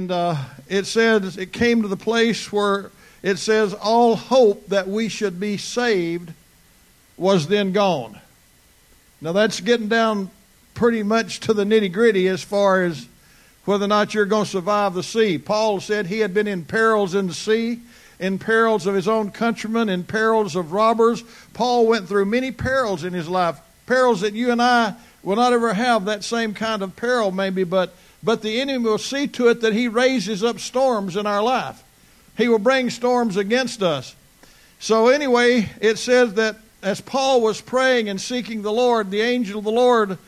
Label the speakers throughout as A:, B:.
A: And uh, it says, it came to the place where it says, all hope that we should be saved was then gone. Now that's getting down pretty much to the nitty gritty as far as whether or not you're going to survive the sea. Paul said he had been in perils in the sea, in perils of his own countrymen, in perils of robbers. Paul went through many perils in his life, perils that you and I will not ever have that same kind of peril, maybe, but, but the enemy will see to it that he raises up storms in our life. He will bring storms against us. So, anyway, it says that as Paul was praying and seeking the Lord, the angel of the Lord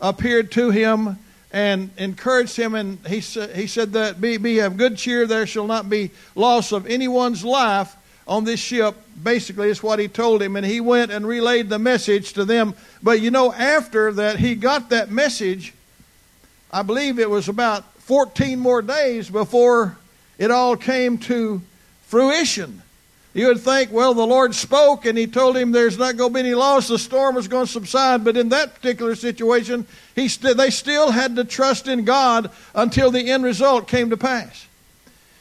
A: appeared to him and encouraged him, and he, sa- he said that be, be of good cheer, there shall not be loss of anyone's life on this ship. Basically, is what he told him, and he went and relayed the message to them. But you know, after that he got that message, I believe it was about 14 more days before it all came to fruition. You would think, well, the Lord spoke and He told him there's not going to be any loss, the storm is going to subside. But in that particular situation, he st- they still had to trust in God until the end result came to pass.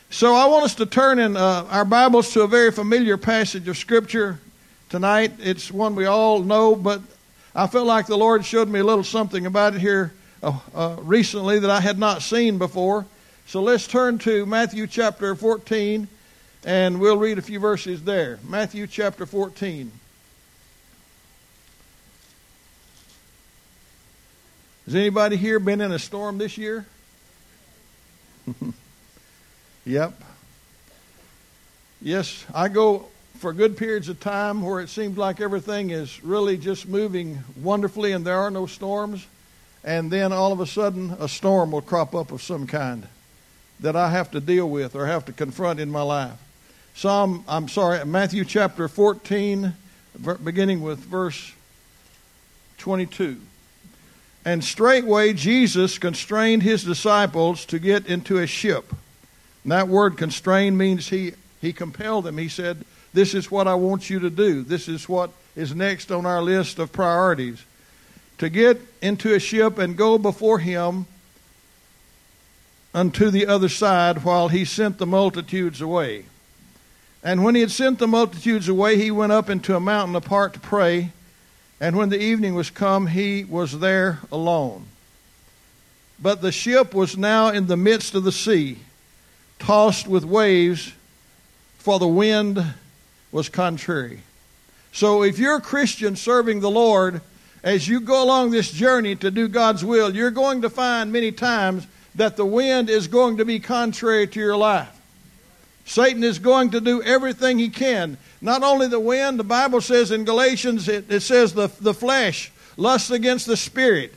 A: So I want us to turn in uh, our Bibles to a very familiar passage of Scripture tonight. It's one we all know, but I felt like the Lord showed me a little something about it here uh, uh, recently that I had not seen before. So let's turn to Matthew chapter 14 and we'll read a few verses there. Matthew chapter 14. Has anybody here been in a storm this year? yep. Yes, I go for good periods of time where it seems like everything is really just moving wonderfully and there are no storms. And then all of a sudden, a storm will crop up of some kind that I have to deal with or have to confront in my life. Psalm, I'm sorry, Matthew chapter 14, beginning with verse 22. And straightway Jesus constrained his disciples to get into a ship. And that word constrained means he, he compelled them. He said, This is what I want you to do. This is what is next on our list of priorities. To get into a ship and go before him unto the other side while he sent the multitudes away. And when he had sent the multitudes away, he went up into a mountain apart to pray. And when the evening was come, he was there alone. But the ship was now in the midst of the sea, tossed with waves, for the wind was contrary. So if you're a Christian serving the Lord, as you go along this journey to do God's will, you're going to find many times that the wind is going to be contrary to your life. Satan is going to do everything he can. Not only the wind, the Bible says in Galatians, it, it says the, the flesh lusts against the spirit,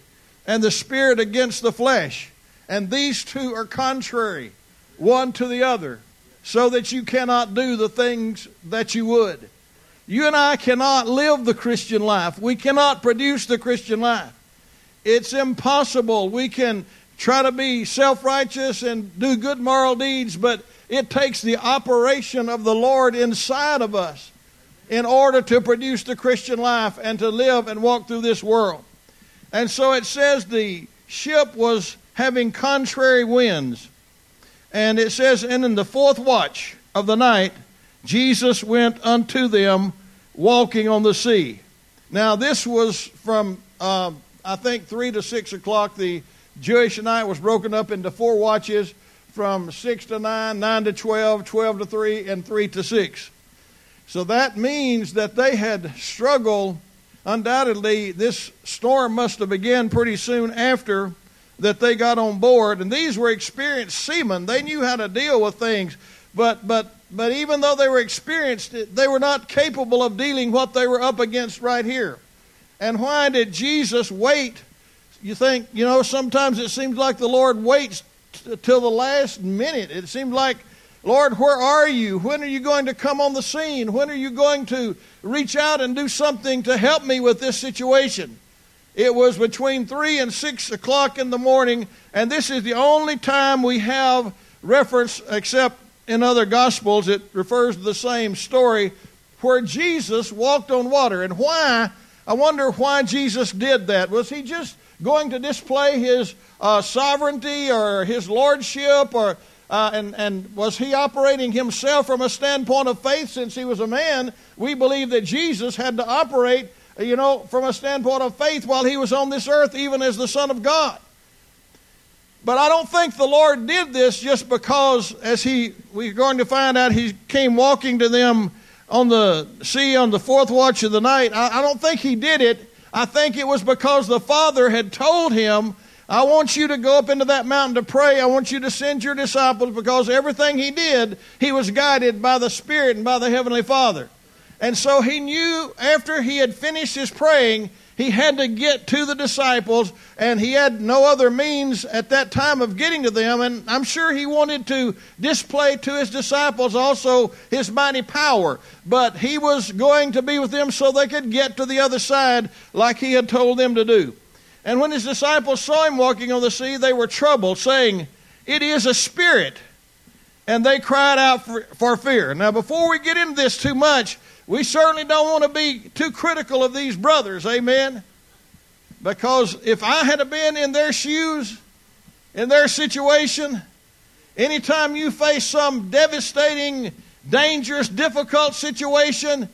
A: and the spirit against the flesh. And these two are contrary, one to the other, so that you cannot do the things that you would. You and I cannot live the Christian life. We cannot produce the Christian life. It's impossible. We can try to be self righteous and do good moral deeds, but it takes the operation of the Lord inside of us in order to produce the Christian life and to live and walk through this world. And so it says the ship was having contrary winds. And it says, and in the fourth watch of the night, Jesus went unto them walking on the sea. Now, this was from, uh, I think, 3 to 6 o'clock. The Jewish night was broken up into four watches from 6 to 9, 9 to 12, 12 to 3, and 3 to 6. So that means that they had struggled. Undoubtedly, this storm must have begun pretty soon after that they got on board. And these were experienced seamen. They knew how to deal with things. But, but, but even though they were experienced, they were not capable of dealing what they were up against right here. And why did Jesus wait? You think, you know, sometimes it seems like the Lord waits till the last minute. It seemed like, Lord, where are you? When are you going to come on the scene? When are you going to reach out and do something to help me with this situation? It was between 3 and 6 o'clock in the morning, and this is the only time we have reference, except in other Gospels, it refers to the same story, where Jesus walked on water. And why? I wonder why Jesus did that. Was he just going to display his uh, sovereignty or his lordship or uh, and, and was he operating himself from a standpoint of faith since he was a man? We believe that Jesus had to operate, you know, from a standpoint of faith while he was on this earth, even as the Son of God. But I don't think the Lord did this just because, as he we're going to find out, he came walking to them on the sea on the fourth watch of the night. I, I don't think he did it. I think it was because the Father had told him I want you to go up into that mountain to pray. I want you to send your disciples because everything he did, he was guided by the Spirit and by the Heavenly Father. And so he knew after he had finished his praying, he had to get to the disciples, and he had no other means at that time of getting to them. And I'm sure he wanted to display to his disciples also his mighty power. But he was going to be with them so they could get to the other side like he had told them to do. And when his disciples saw him walking on the sea, they were troubled, saying, It is a spirit. And they cried out for, for fear. Now, before we get into this too much, we certainly don't want to be too critical of these brothers, amen? Because if I had been in their shoes, in their situation, anytime you face some devastating, dangerous, difficult situation,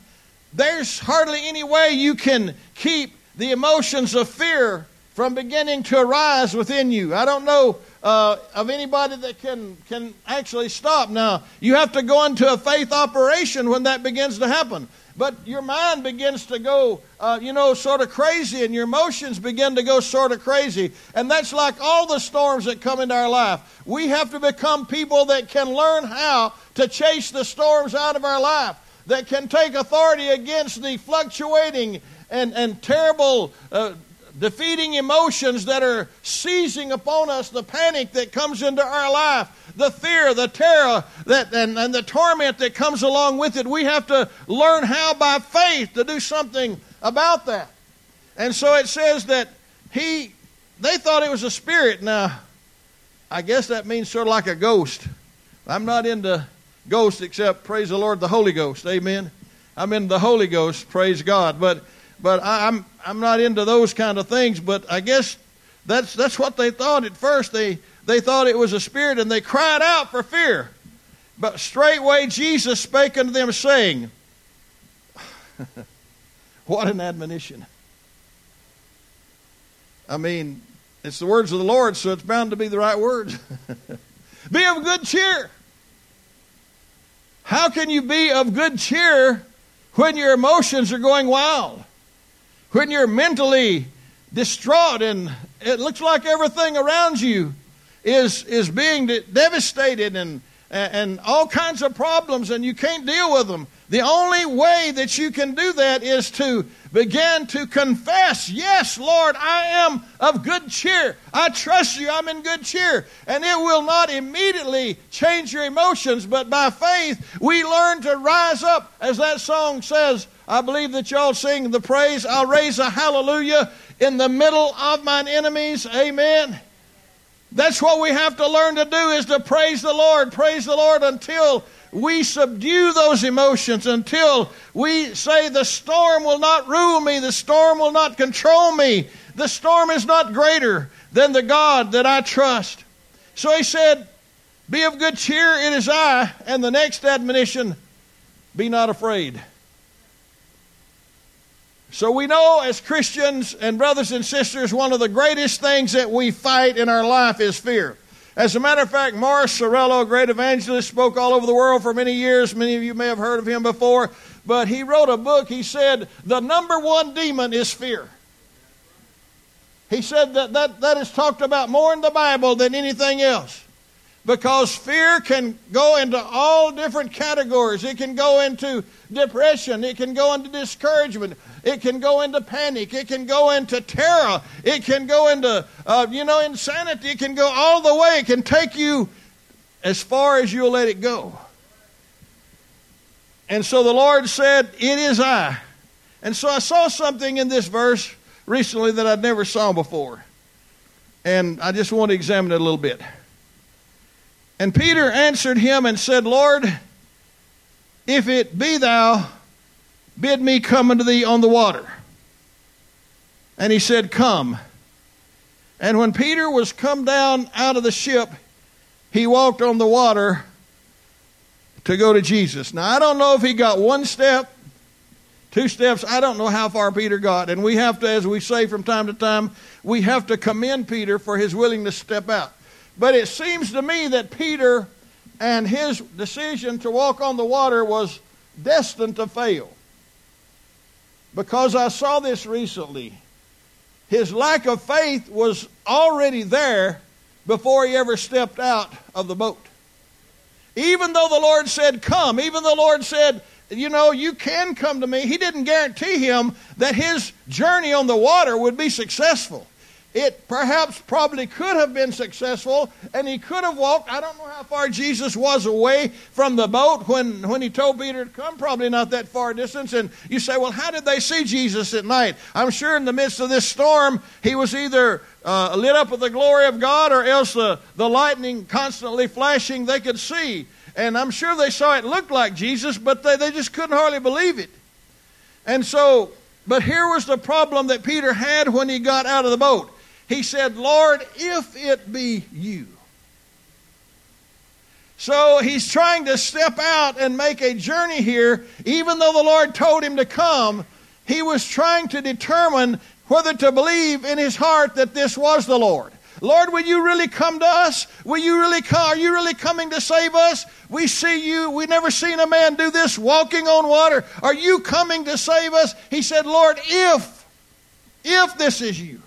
A: there's hardly any way you can keep the emotions of fear from beginning to arise within you. I don't know uh, of anybody that can can actually stop. Now you have to go into a faith operation when that begins to happen. But your mind begins to go, uh, you know, sort of crazy, and your emotions begin to go sort of crazy. And that's like all the storms that come into our life. We have to become people that can learn how to chase the storms out of our life, that can take authority against the fluctuating and, and terrible uh, defeating emotions that are seizing upon us, the panic that comes into our life, the fear, the terror, that, and, and the torment that comes along with it. We have to learn how by faith to do something about that. And so it says that he, they thought it was a spirit. Now, I guess that means sort of like a ghost. I'm not into ghosts except, praise the Lord, the Holy Ghost. Amen. I'm in the Holy Ghost, praise God. But but I, I'm I'm not into those kind of things. But I guess that's that's what they thought at first. They they thought it was a spirit, and they cried out for fear. But straightway Jesus spake unto them, saying, "What an admonition!" I mean, it's the words of the Lord, so it's bound to be the right words. be of good cheer. How can you be of good cheer when your emotions are going wild? When you're mentally distraught and it looks like everything around you is, is being devastated and, and all kinds of problems and you can't deal with them. The only way that you can do that is to begin to confess, Yes, Lord, I am of good cheer. I trust you. I'm in good cheer. And it will not immediately change your emotions, but by faith, we learn to rise up, as that song says, I believe that y'all sing the praise. I'll raise a hallelujah in the middle of mine enemies. Amen. That's what we have to learn to do is to praise the Lord. Praise the Lord until we subdue those emotions, until we say the storm will not rule me, the storm will not control me. The storm is not greater than the God that I trust. So he said, Be of good cheer, it is I. And the next admonition, be not afraid. So we know as Christians and brothers and sisters, one of the greatest things that we fight in our life is fear. As a matter of fact, Morris Cerullo, a great evangelist, spoke all over the world for many years. Many of you may have heard of him before. But he wrote a book. He said, The number one demon is fear. He said that, that that is talked about more in the Bible than anything else because fear can go into all different categories. It can go into depression, it can go into discouragement, it can go into panic, it can go into terror, it can go into, uh, you know, insanity, it can go all the way. It can take you as far as you'll let it go. And so the Lord said, It is I. And so I saw something in this verse recently that I'd never saw before. And I just want to examine it a little bit. And Peter answered him and said, Lord, if it be thou, bid me come unto thee on the water. And he said, Come. And when Peter was come down out of the ship, he walked on the water to go to Jesus. Now, I don't know if he got one step, two steps. I don't know how far Peter got. And we have to, as we say from time to time, we have to commend Peter for his willingness to step out. But it seems to me that Peter and his decision to walk on the water was destined to fail. Because I saw this recently. His lack of faith was already there before he ever stepped out of the boat. Even though the Lord said, Come, even the Lord said, You know, you can come to me, he didn't guarantee him that his journey on the water would be successful. It perhaps probably could have been successful, and he could have walked. I don't know how far Jesus was away from the boat when, when he told Peter to come, probably not that far distance. And you say, well, how did they see Jesus at night? I'm sure in the midst of this storm, he was either uh, lit up with the glory of God or else the, the lightning constantly flashing they could see. And I'm sure they saw it looked like Jesus, but they, they just couldn't hardly believe it. And so, but here was the problem that Peter had when he got out of the boat. He said, Lord, if it be you. So he's trying to step out and make a journey here. Even though the Lord told him to come, he was trying to determine whether to believe in his heart that this was the Lord. Lord, will you really come to us? Will you really come? Are you really coming to save us? We see you. We never seen a man do this walking on water. Are you coming to save us? He said, Lord, if, if this is you.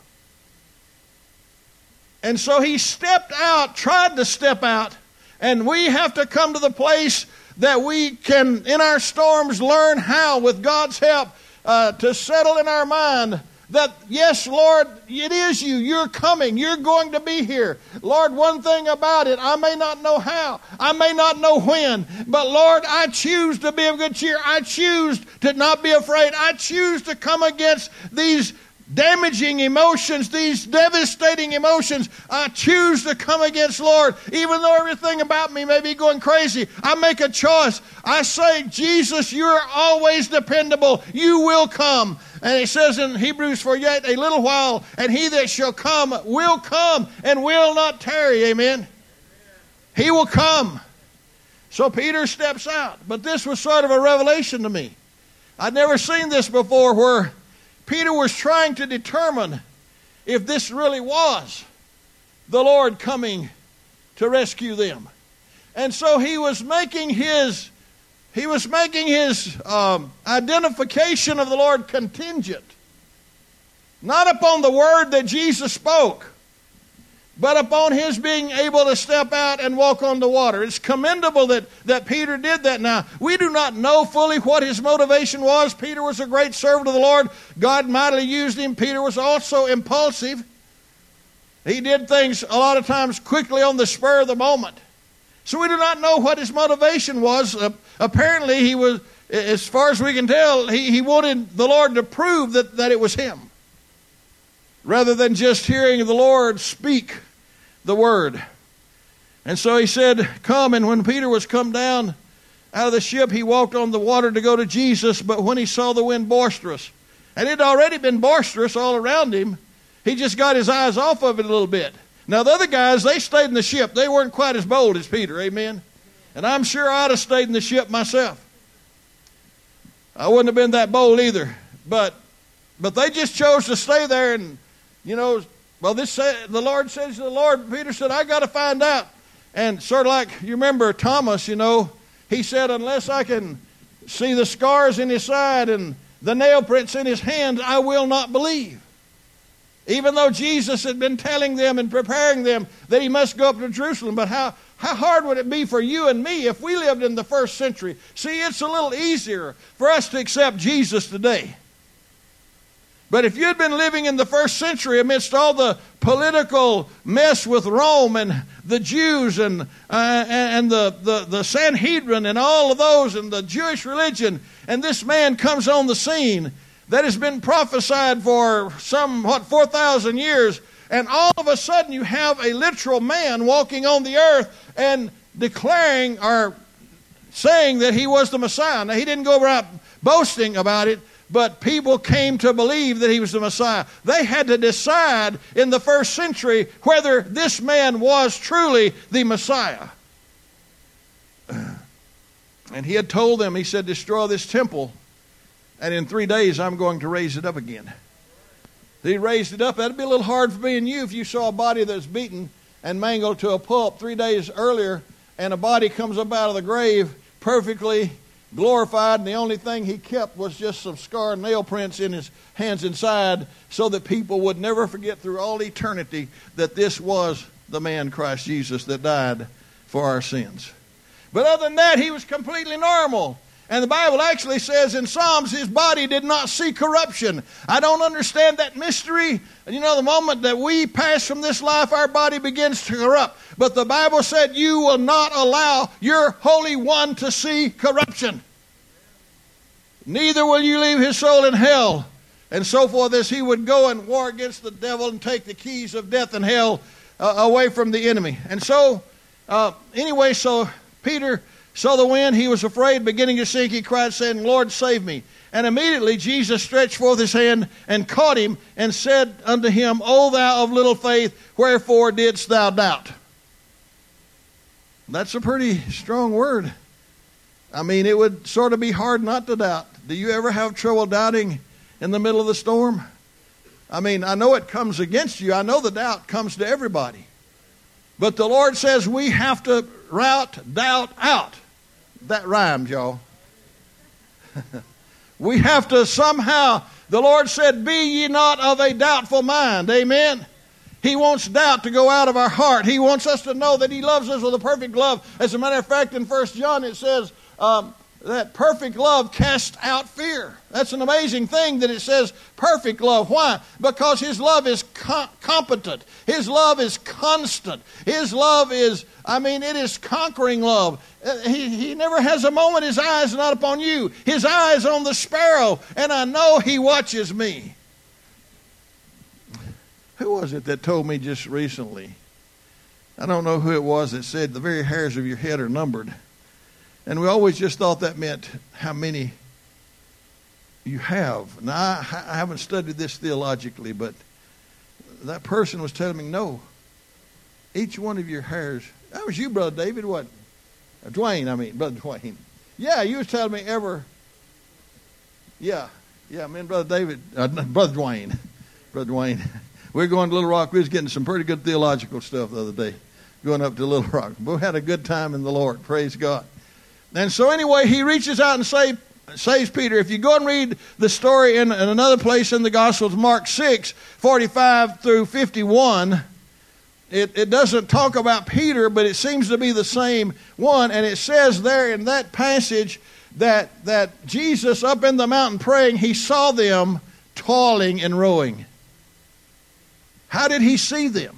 A: And so he stepped out, tried to step out, and we have to come to the place that we can, in our storms, learn how, with God's help, uh, to settle in our mind that, yes, Lord, it is you. You're coming. You're going to be here. Lord, one thing about it, I may not know how, I may not know when, but Lord, I choose to be of good cheer. I choose to not be afraid. I choose to come against these damaging emotions, these devastating emotions, I choose to come against Lord. Even though everything about me may be going crazy, I make a choice. I say, Jesus, you're always dependable. You will come. And it says in Hebrews, for yet a little while, and he that shall come will come and will not tarry. Amen. He will come. So Peter steps out. But this was sort of a revelation to me. I'd never seen this before where Peter was trying to determine if this really was the Lord coming to rescue them. And so he was making his he was making his um, identification of the Lord contingent, not upon the word that Jesus spoke, but upon his being able to step out and walk on the water. It's commendable that, that Peter did that. Now, we do not know fully what his motivation was. Peter was a great servant of the Lord. God mightily used him. Peter was also impulsive. He did things a lot of times quickly on the spur of the moment. So we do not know what his motivation was. Uh, apparently, he was, as far as we can tell, he, he wanted the Lord to prove that, that it was him rather than just hearing the Lord speak the word. And so he said, Come. And when Peter was come down out of the ship, he walked on the water to go to Jesus. But when he saw the wind boisterous, and it had already been boisterous all around him, he just got his eyes off of it a little bit. Now, the other guys, they stayed in the ship. They weren't quite as bold as Peter, amen? And I'm sure I'd have stayed in the ship myself. I wouldn't have been that bold either. But but they just chose to stay there and you know, well, this the Lord says to the Lord, Peter said, I got to find out. And sort of like, you remember Thomas, you know, he said, unless I can see the scars in his side and the nail prints in his hands, I will not believe. Even though Jesus had been telling them and preparing them that he must go up to Jerusalem, but how, how hard would it be for you and me if we lived in the first century? See, it's a little easier for us to accept Jesus today. But if you'd been living in the first century amidst all the political mess with Rome and the Jews and, uh, and the, the, the Sanhedrin and all of those and the Jewish religion, and this man comes on the scene that has been prophesied for some, what, 4,000 years, and all of a sudden you have a literal man walking on the earth and declaring or saying that he was the Messiah. Now, he didn't go around boasting about it, but people came to believe that he was the Messiah. They had to decide in the first century whether this man was truly the Messiah. And he had told them, he said, Destroy this temple, and in three days I'm going to raise it up again. He raised it up. That'd be a little hard for me and you if you saw a body that's beaten and mangled to a pulp three days earlier, and a body comes up out of the grave perfectly glorified, and the only thing he kept was just some scar nail prints in his hands inside, so that people would never forget through all eternity that this was the man Christ Jesus that died for our sins. But other than that, he was completely normal. And the Bible actually says in Psalms his body did not see corruption. I don't understand that mystery. You know, the moment that we pass from this life, our body begins to corrupt. But the Bible said you will not allow your Holy One to see corruption. Neither will you leave his soul in hell. And so forth, as he would go and war against the devil and take the keys of death and hell uh, away from the enemy. And so, uh, anyway, so Peter saw the wind. He was afraid, beginning to sink. He cried, saying, Lord, save me. And immediately Jesus stretched forth his hand and caught him and said unto him, O thou of little faith, wherefore didst thou doubt? That's a pretty strong word. I mean, it would sort of be hard not to doubt. Do you ever have trouble doubting in the middle of the storm? I mean, I know it comes against you. I know the doubt comes to everybody. But the Lord says we have to rout doubt out. That rhymes, y'all. we have to somehow, the Lord said, Be ye not of a doubtful mind. Amen. He wants doubt to go out of our heart. He wants us to know that He loves us with a perfect love. As a matter of fact, in First John it says um, that perfect love casts out fear. That's an amazing thing that it says perfect love. Why? Because His love is co- competent. His love is constant. His love is, I mean, it is conquering love. Uh, he, he never has a moment his eyes are not upon you. His eyes on the sparrow, and I know He watches me. Who was it that told me just recently? I don't know who it was that said the very hairs of your head are numbered. And we always just thought that meant how many you have. Now, I, haven't studied this theologically, but that person was telling me, no, each one of your hairs, that was you, Brother David, what? Uh, Dwayne, I mean, Brother Dwayne. Yeah, you was telling me ever. Yeah, yeah, me and Brother David, uh, Brother Dwayne, Brother Dwayne. We are going to Little Rock. We was getting some pretty good theological stuff the other day, going up to Little Rock. We had a good time in the Lord. Praise God. And so anyway, he reaches out and say, saves Peter. If you go and read the story in, in another place in the Gospels, Mark 6, 45 through 51, it, it doesn't talk about Peter, but it seems to be the same one. And it says there in that passage that, that Jesus, up in the mountain praying, he saw them toiling and rowing. How did he see them?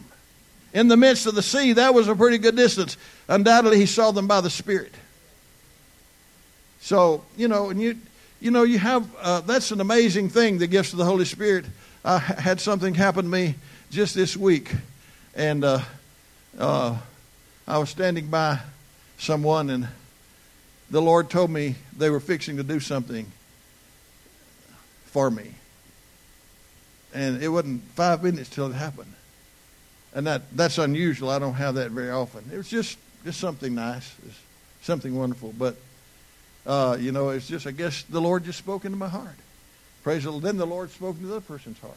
A: In the midst of the sea, that was a pretty good distance. Undoubtedly, he saw them by the Spirit. So, you know, and you, you know, you have, uh, that's an amazing thing, the gifts of the Holy Spirit. I had something happen to me just this week, and uh, uh, I was standing by someone, and the Lord told me they were fixing to do something for me and it wasn't five minutes till it happened. And that that's unusual. I don't have that very often. It was just just something nice, something wonderful. But uh, you know, it's just I guess the Lord just spoke into my heart. Praise the Lord. Then the Lord spoke into the other person's heart.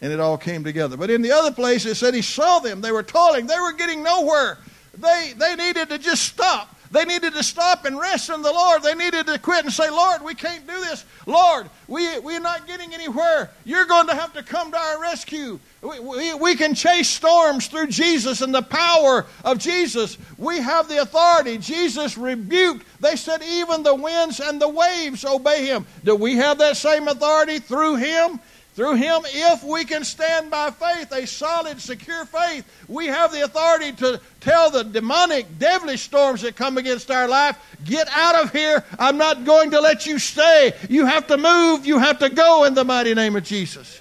A: And it all came together. But in the other place, it said he saw them. They were toiling. They were getting nowhere. They, they needed to just stop. They needed to stop and rest in the Lord. They needed to quit and say, Lord, we can't do this. Lord, we, we're not getting anywhere. You're going to have to come to our rescue. We, we, we can chase storms through Jesus and the power of Jesus. We have the authority. Jesus rebuked. They said, even the winds and the waves obey him. Do we have that same authority through him? Through him, if we can stand by faith, a solid, secure faith, we have the authority to tell the demonic, devilish storms that come against our life, get out of here. I'm not going to let you stay. You have to move. You have to go in the mighty name of Jesus.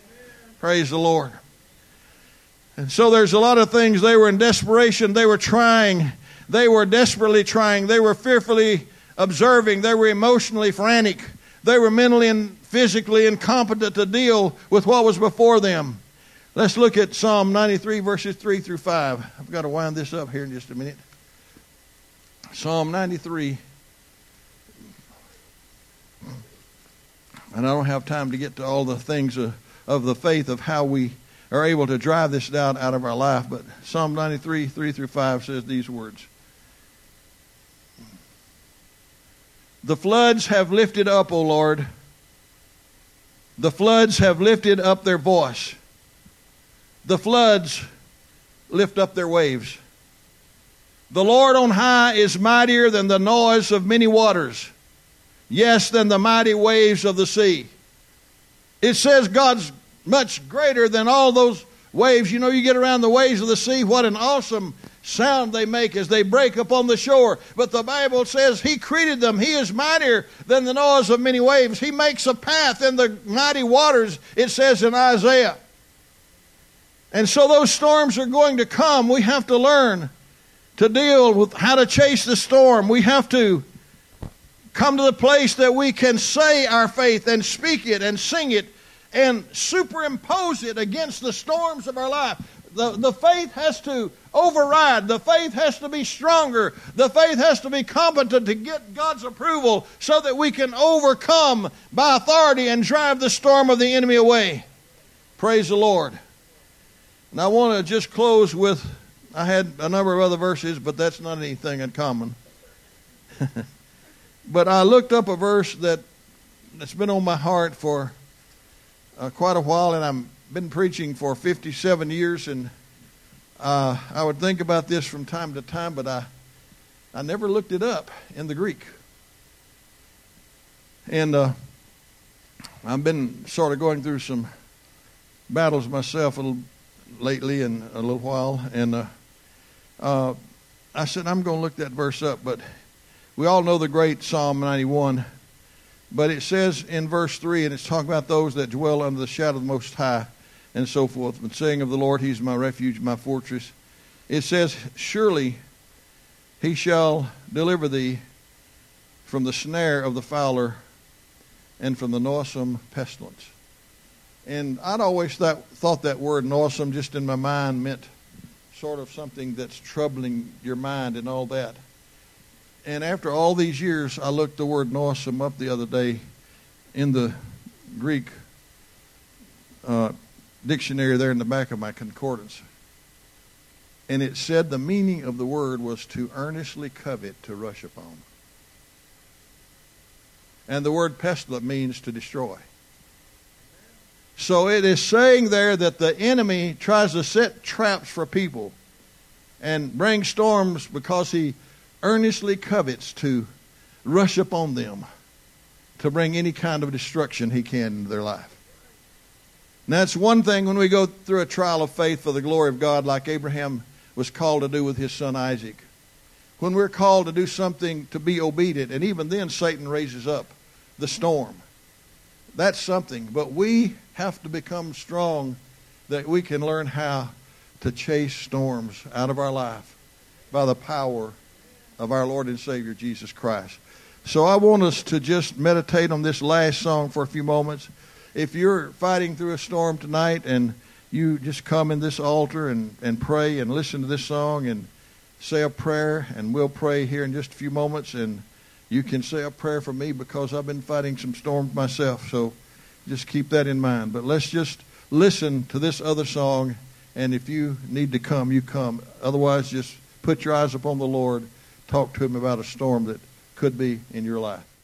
A: Praise the Lord. And so there's a lot of things. They were in desperation. They were trying. They were desperately trying. They were fearfully observing. They were emotionally frantic. They were mentally and physically incompetent to deal with what was before them. Let's look at Psalm 93, verses 3 through 5. I've got to wind this up here in just a minute. Psalm 93. And I don't have time to get to all the things of, of the faith of how we are able to drive this doubt out of our life, but Psalm 93, 3 through 5 says these words The floods have lifted up, O Lord. The floods have lifted up their voice. The floods lift up their waves. The Lord on high is mightier than the noise of many waters, yes, than the mighty waves of the sea. It says God's much greater than all those waves. You know, you get around the waves of the sea, what an awesome sound they make as they break upon the shore. But the Bible says He created them. He is mightier than the noise of many waves. He makes a path in the mighty waters, it says in Isaiah. And so those storms are going to come. We have to learn to deal with how to chase the storm. We have to come to the place that we can say our faith and speak it and sing it and superimpose it against the storms of our life. The, the faith has to override. The faith has to be stronger. The faith has to be competent to get God's approval so that we can overcome by authority and drive the storm of the enemy away. Praise the Lord. And I want to just close with I had a number of other verses, but that's not anything uncommon. but I looked up a verse that that's been on my heart for uh, quite a while, and I've been preaching for 57 years, and uh, I would think about this from time to time, but I I never looked it up in the Greek, and uh, I've been sort of going through some battles myself little lately and a little while, and uh, uh, I said I'm going to look that verse up, but we all know the great Psalm 91. But it says in verse 3, and it's talking about those that dwell under the shadow of the Most High and so forth, and saying of the Lord, He's my refuge, my fortress. It says, Surely He shall deliver thee from the snare of the fowler and from the noisome pestilence. And I'd always thought, thought that word noisome just in my mind meant sort of something that's troubling your mind and all that. And after all these years, I looked the word noisome up the other day in the Greek uh, dictionary there in the back of my concordance. And it said the meaning of the word was to earnestly covet, to rush upon. And the word pestilent means to destroy. So it is saying there that the enemy tries to set traps for people and bring storms because he earnestly covets to rush upon them to bring any kind of destruction he can into their life. Now, it's one thing when we go through a trial of faith for the glory of God, like Abraham was called to do with his son Isaac. When we're called to do something to be obedient, and even then Satan raises up the storm. That's something. But we have to become strong that we can learn how to chase storms out of our life by the power of our Lord and Savior Jesus Christ. So I want us to just meditate on this last song for a few moments. If you're fighting through a storm tonight and you just come in this altar and, and pray and listen to this song and say a prayer, and we'll pray here in just a few moments. And you can say a prayer for me because I've been fighting some storms myself. So just keep that in mind. But let's just listen to this other song. And if you need to come, you come. Otherwise, just put your eyes upon the Lord. Talk to Him about a storm that could be in your life.